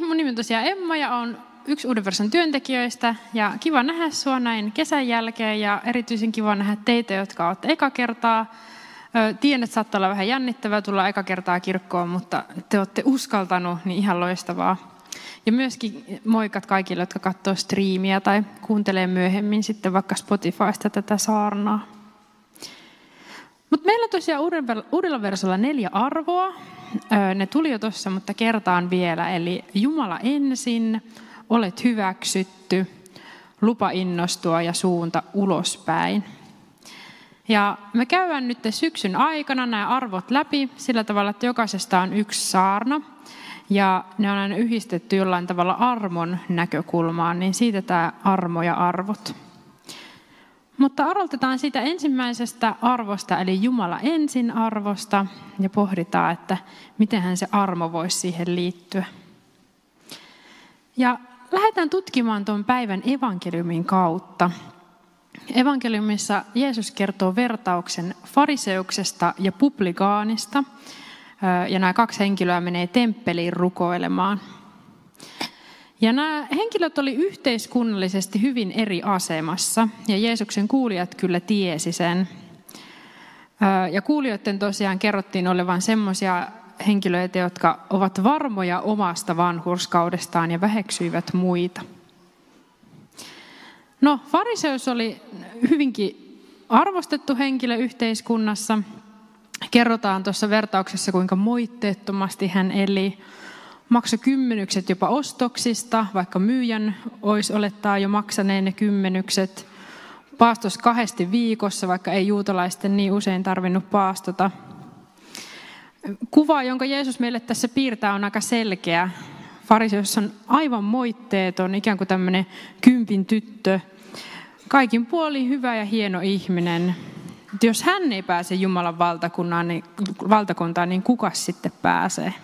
Mun nimi on tosiaan Emma ja on yksi Uuden version työntekijöistä. Ja kiva nähdä sua näin kesän jälkeen ja erityisen kiva nähdä teitä, jotka olette eka kertaa. Tiedän, että saattaa olla vähän jännittävää tulla eka kertaa kirkkoon, mutta te olette uskaltanut, niin ihan loistavaa. Ja myöskin moikat kaikille, jotka katsoo striimiä tai kuuntelee myöhemmin sitten vaikka Spotifysta tätä saarnaa. Meillä on tosiaan uudella versolla neljä arvoa. Ne tuli jo tuossa, mutta kertaan vielä. Eli Jumala ensin, olet hyväksytty, lupa innostua ja suunta ulospäin. Ja me käydään nyt syksyn aikana nämä arvot läpi sillä tavalla, että jokaisesta on yksi saarna. Ja ne on aina yhdistetty jollain tavalla armon näkökulmaan, niin siitä tämä armo ja arvot. Mutta arvotetaan siitä ensimmäisestä arvosta, eli Jumala ensin arvosta, ja pohditaan, että miten se armo voisi siihen liittyä. Ja lähdetään tutkimaan tuon päivän evankeliumin kautta. Evankeliumissa Jeesus kertoo vertauksen fariseuksesta ja publikaanista, ja nämä kaksi henkilöä menee temppeliin rukoilemaan – ja nämä henkilöt oli yhteiskunnallisesti hyvin eri asemassa, ja Jeesuksen kuulijat kyllä tiesi sen. Ja kuulijoiden tosiaan kerrottiin olevan semmoisia henkilöitä, jotka ovat varmoja omasta vanhurskaudestaan ja väheksyivät muita. No, fariseus oli hyvinkin arvostettu henkilö yhteiskunnassa. Kerrotaan tuossa vertauksessa, kuinka moitteettomasti hän eli maksoi kymmenykset jopa ostoksista, vaikka myyjän olisi olettaa jo maksaneen ne kymmenykset. Paastos kahdesti viikossa, vaikka ei juutalaisten niin usein tarvinnut paastota. Kuva, jonka Jeesus meille tässä piirtää, on aika selkeä. Fariseus on aivan moitteeton, ikään kuin tämmöinen kympin tyttö. Kaikin puoli hyvä ja hieno ihminen. Jos hän ei pääse Jumalan valtakuntaan, niin, valtakuntaan, niin kuka sitten pääsee?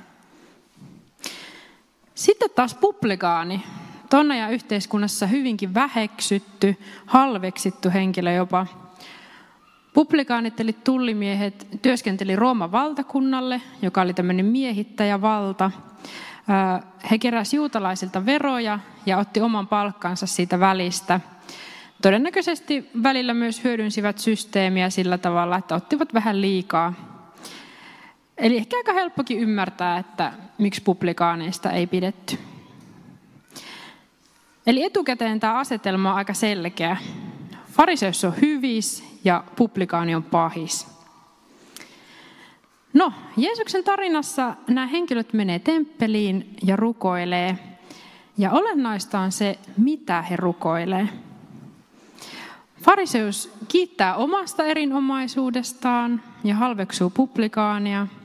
Sitten taas publikaani, tuonne ja yhteiskunnassa hyvinkin väheksytty, halveksittu henkilö jopa. Publikaanit eli tullimiehet työskenteli Rooman valtakunnalle, joka oli tämmöinen miehittäjävalta. He keräsivät juutalaisilta veroja ja otti oman palkkansa siitä välistä. Todennäköisesti välillä myös hyödynsivät systeemiä sillä tavalla, että ottivat vähän liikaa Eli ehkä aika helppokin ymmärtää, että miksi publikaaneista ei pidetty. Eli etukäteen tämä asetelma on aika selkeä. Fariseus on hyvis ja publikaani on pahis. No, Jeesuksen tarinassa nämä henkilöt menee temppeliin ja rukoilee. Ja olennaista on se, mitä he rukoilee. Fariseus kiittää omasta erinomaisuudestaan ja halveksuu publikaania –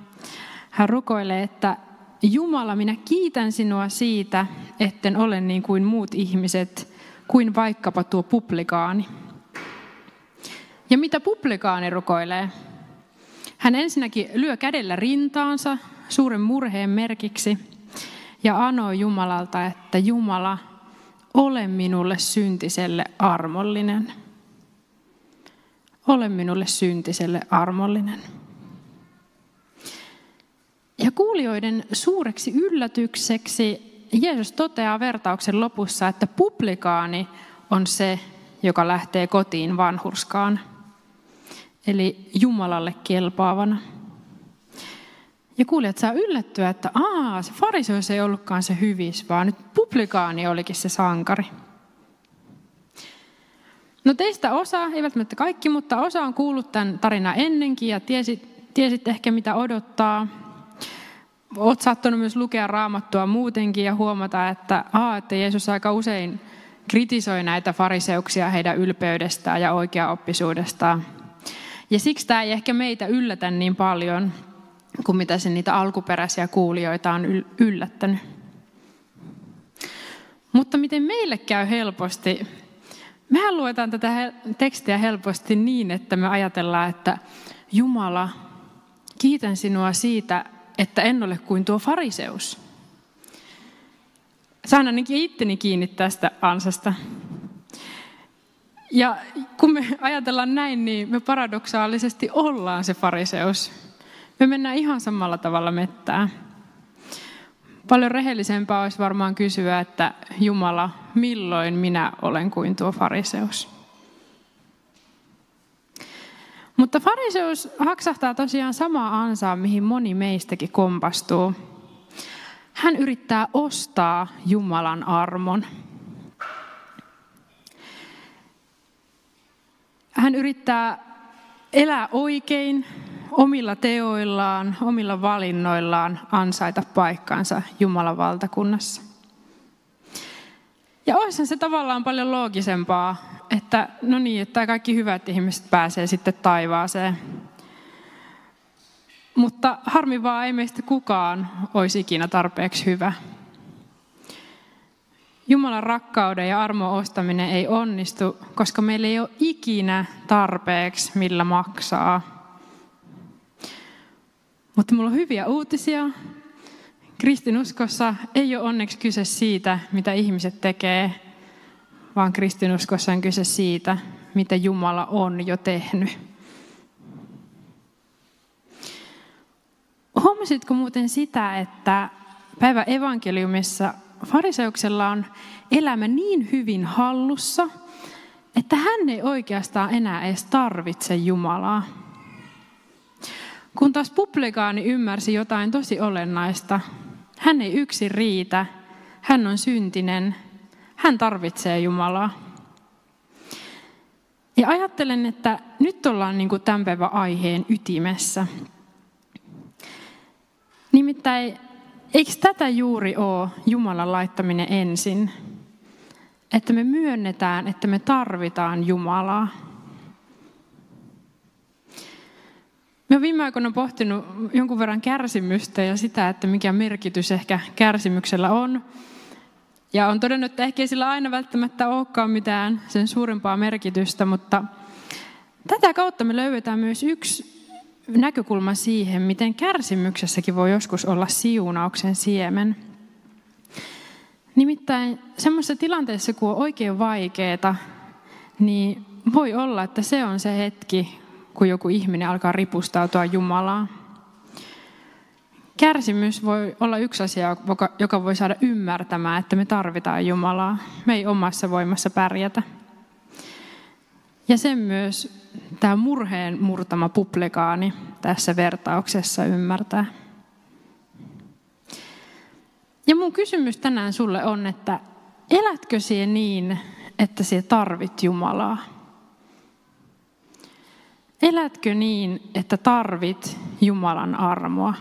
hän rukoilee, että Jumala, minä kiitän sinua siitä, etten ole niin kuin muut ihmiset, kuin vaikkapa tuo publikaani. Ja mitä publikaani rukoilee? Hän ensinnäkin lyö kädellä rintaansa suuren murheen merkiksi ja anoi Jumalalta, että Jumala, ole minulle syntiselle armollinen. Ole minulle syntiselle armollinen. Ja kuulijoiden suureksi yllätykseksi Jeesus toteaa vertauksen lopussa, että publikaani on se, joka lähtee kotiin vanhurskaan, eli Jumalalle kelpaavana. Ja kuulijat saa yllättyä, että aa, se fariseus ei ollutkaan se hyvis, vaan nyt publikaani olikin se sankari. No teistä osa, ei välttämättä kaikki, mutta osa on kuullut tämän tarinan ennenkin ja tiesit, tiesit ehkä mitä odottaa olet saattanut myös lukea raamattua muutenkin ja huomata, että, aa, että Jeesus aika usein kritisoi näitä fariseuksia heidän ylpeydestään ja oikeaoppisuudestaan. Ja siksi tämä ei ehkä meitä yllätä niin paljon kuin mitä se niitä alkuperäisiä kuulijoita on yllättänyt. Mutta miten meille käy helposti? Mehän luetaan tätä tekstiä helposti niin, että me ajatellaan, että Jumala, kiitän sinua siitä, että en ole kuin tuo fariseus. Saan ainakin itteni kiinni tästä ansasta. Ja kun me ajatellaan näin, niin me paradoksaalisesti ollaan se fariseus. Me mennään ihan samalla tavalla mettään. Paljon rehellisempää olisi varmaan kysyä, että Jumala, milloin minä olen kuin tuo fariseus? Mutta fariseus haksahtaa tosiaan samaa ansaa, mihin moni meistäkin kompastuu. Hän yrittää ostaa Jumalan armon. Hän yrittää elää oikein omilla teoillaan, omilla valinnoillaan ansaita paikkansa Jumalan valtakunnassa. Ja olisihan se tavallaan paljon loogisempaa, että no niin, että kaikki hyvät ihmiset pääsee sitten taivaaseen. Mutta harmi vaan ei meistä kukaan olisi ikinä tarpeeksi hyvä. Jumalan rakkauden ja armon ostaminen ei onnistu, koska meillä ei ole ikinä tarpeeksi, millä maksaa. Mutta mulla on hyviä uutisia. Kristinuskossa ei ole onneksi kyse siitä, mitä ihmiset tekee, vaan kristinuskossa on kyse siitä, mitä Jumala on jo tehnyt. Huomasitko muuten sitä, että päivä evankeliumissa fariseuksella on elämä niin hyvin hallussa, että hän ei oikeastaan enää edes tarvitse Jumalaa. Kun taas publikaani ymmärsi jotain tosi olennaista, hän ei yksin riitä, hän on syntinen, hän tarvitsee Jumalaa. Ja ajattelen, että nyt ollaan niin kuin tämän päivän aiheen ytimessä. Nimittäin, eikö tätä juuri ole Jumalan laittaminen ensin? Että me myönnetään, että me tarvitaan Jumalaa. Mä viime aikoina pohtinut jonkun verran kärsimystä ja sitä, että mikä merkitys ehkä kärsimyksellä on. Ja on todennut, että ehkä ei sillä aina välttämättä olekaan mitään sen suurempaa merkitystä, mutta tätä kautta me löydetään myös yksi näkökulma siihen, miten kärsimyksessäkin voi joskus olla siunauksen siemen. Nimittäin semmoisessa tilanteessa, kun on oikein vaikeaa, niin voi olla, että se on se hetki, kun joku ihminen alkaa ripustautua Jumalaa. Kärsimys voi olla yksi asia, joka voi saada ymmärtämään, että me tarvitaan Jumalaa. Me ei omassa voimassa pärjätä. Ja sen myös tämä murheen murtama publikaani tässä vertauksessa ymmärtää. Ja mun kysymys tänään sulle on, että elätkö siihen niin, että sinä tarvit Jumalaa? Elätkö niin, että tarvit Jumalan armoa?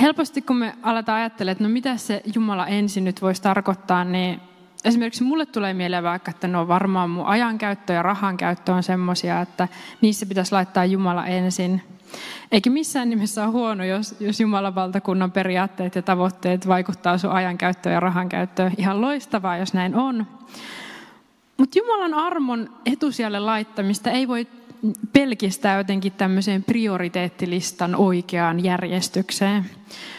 Helposti kun me aletaan ajattelemaan, että no mitä se Jumala ensin nyt voisi tarkoittaa, niin esimerkiksi mulle tulee mieleen vaikka, että no varmaan mun ajankäyttö ja rahankäyttö on semmoisia, että niissä pitäisi laittaa Jumala ensin. Eikä missään nimessä ole huono, jos, jos Jumalan valtakunnan periaatteet ja tavoitteet vaikuttaa sun ajankäyttöön ja rahankäyttöön. Ihan loistavaa, jos näin on. Mutta Jumalan armon etusijalle laittamista ei voi pelkistää jotenkin tämmöiseen prioriteettilistan oikeaan järjestykseen.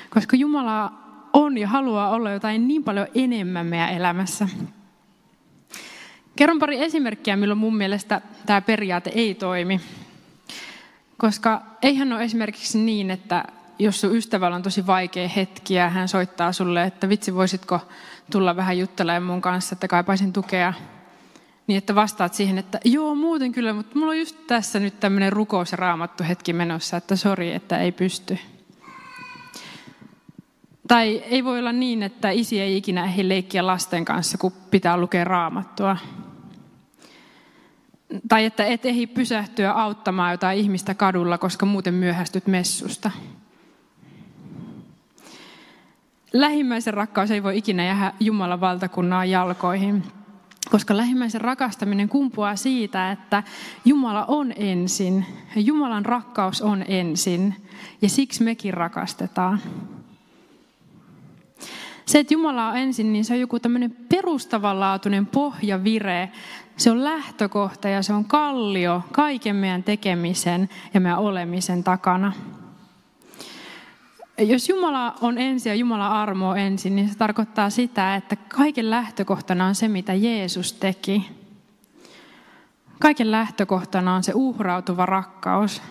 Koska Jumala on ja haluaa olla jotain niin paljon enemmän meidän elämässä. Kerron pari esimerkkiä, milloin mun mielestä tämä periaate ei toimi. Koska eihän ole esimerkiksi niin, että jos sun ystävällä on tosi vaikea hetki ja hän soittaa sulle, että vitsi voisitko tulla vähän juttelemaan mun kanssa, että kaipaisin tukea niin että vastaat siihen, että joo muuten kyllä, mutta mulla on just tässä nyt tämmöinen rukous ja raamattu hetki menossa, että sori, että ei pysty. Tai ei voi olla niin, että isi ei ikinä ehdi leikkiä lasten kanssa, kun pitää lukea raamattua. Tai että et ehdi pysähtyä auttamaan jotain ihmistä kadulla, koska muuten myöhästyt messusta. Lähimmäisen rakkaus ei voi ikinä jäädä Jumalan valtakunnan jalkoihin. Koska lähimmäisen rakastaminen kumpuaa siitä, että Jumala on ensin ja Jumalan rakkaus on ensin ja siksi mekin rakastetaan. Se, että Jumala on ensin, niin se on joku tämmöinen perustavanlaatuinen pohjavire. Se on lähtökohta ja se on kallio kaiken meidän tekemisen ja meidän olemisen takana jos Jumala on ensin ja Jumala armo ensin, niin se tarkoittaa sitä, että kaiken lähtökohtana on se, mitä Jeesus teki. Kaiken lähtökohtana on se uhrautuva rakkaus.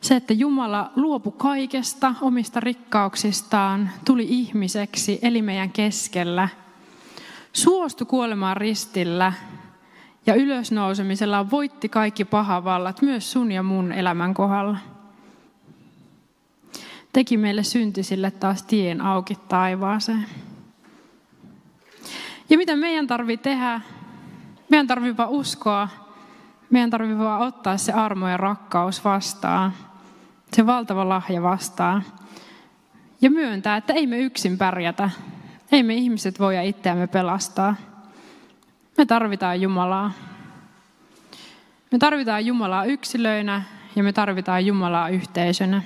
Se, että Jumala luopu kaikesta omista rikkauksistaan, tuli ihmiseksi, eli meidän keskellä. Suostui kuolemaan ristillä ja ylösnousemisella voitti kaikki pahavallat, myös sun ja mun elämän kohdalla. Teki meille syntisille taas tien auki taivaaseen. Ja mitä meidän tarvii tehdä? Meidän tarvii vaan uskoa. Meidän tarvii vaan ottaa se armo ja rakkaus vastaan. Se valtava lahja vastaan. Ja myöntää, että ei me yksin pärjätä. Ei me ihmiset voida itseämme pelastaa. Me tarvitaan Jumalaa. Me tarvitaan Jumalaa yksilöinä ja me tarvitaan Jumalaa yhteisönä.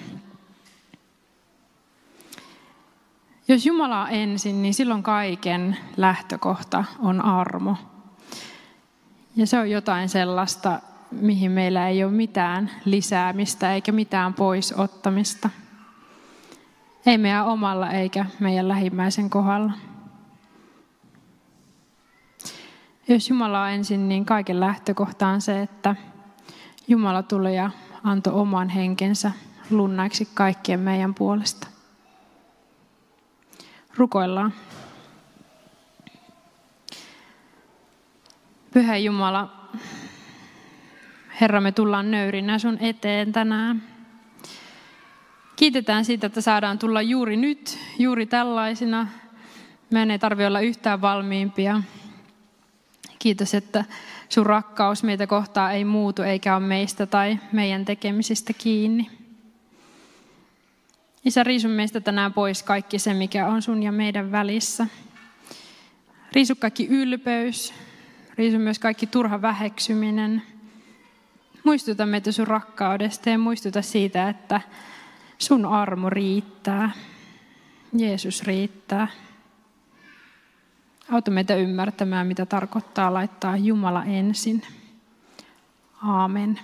Jos Jumala ensin, niin silloin kaiken lähtökohta on armo. Ja se on jotain sellaista, mihin meillä ei ole mitään lisäämistä eikä mitään poisottamista. Ei meidän omalla eikä meidän lähimmäisen kohdalla. Jos Jumala on ensin, niin kaiken lähtökohta on se, että Jumala tuli ja antoi oman henkensä lunnaiksi kaikkien meidän puolesta. Rukoillaan. Pyhä Jumala, Herra, me tullaan nöyrinä sun eteen tänään. Kiitetään siitä, että saadaan tulla juuri nyt, juuri tällaisina. Meidän ei tarvitse olla yhtään valmiimpia. Kiitos, että sun rakkaus meitä kohtaa ei muutu eikä ole meistä tai meidän tekemisistä kiinni. Isä, riisu meistä tänään pois kaikki se, mikä on sun ja meidän välissä. Riisu kaikki ylpeys, riisu myös kaikki turha väheksyminen. Muistuta meitä sun rakkaudesta ja muistuta siitä, että sun armo riittää. Jeesus riittää. Auta meitä ymmärtämään, mitä tarkoittaa laittaa Jumala ensin. Aamen.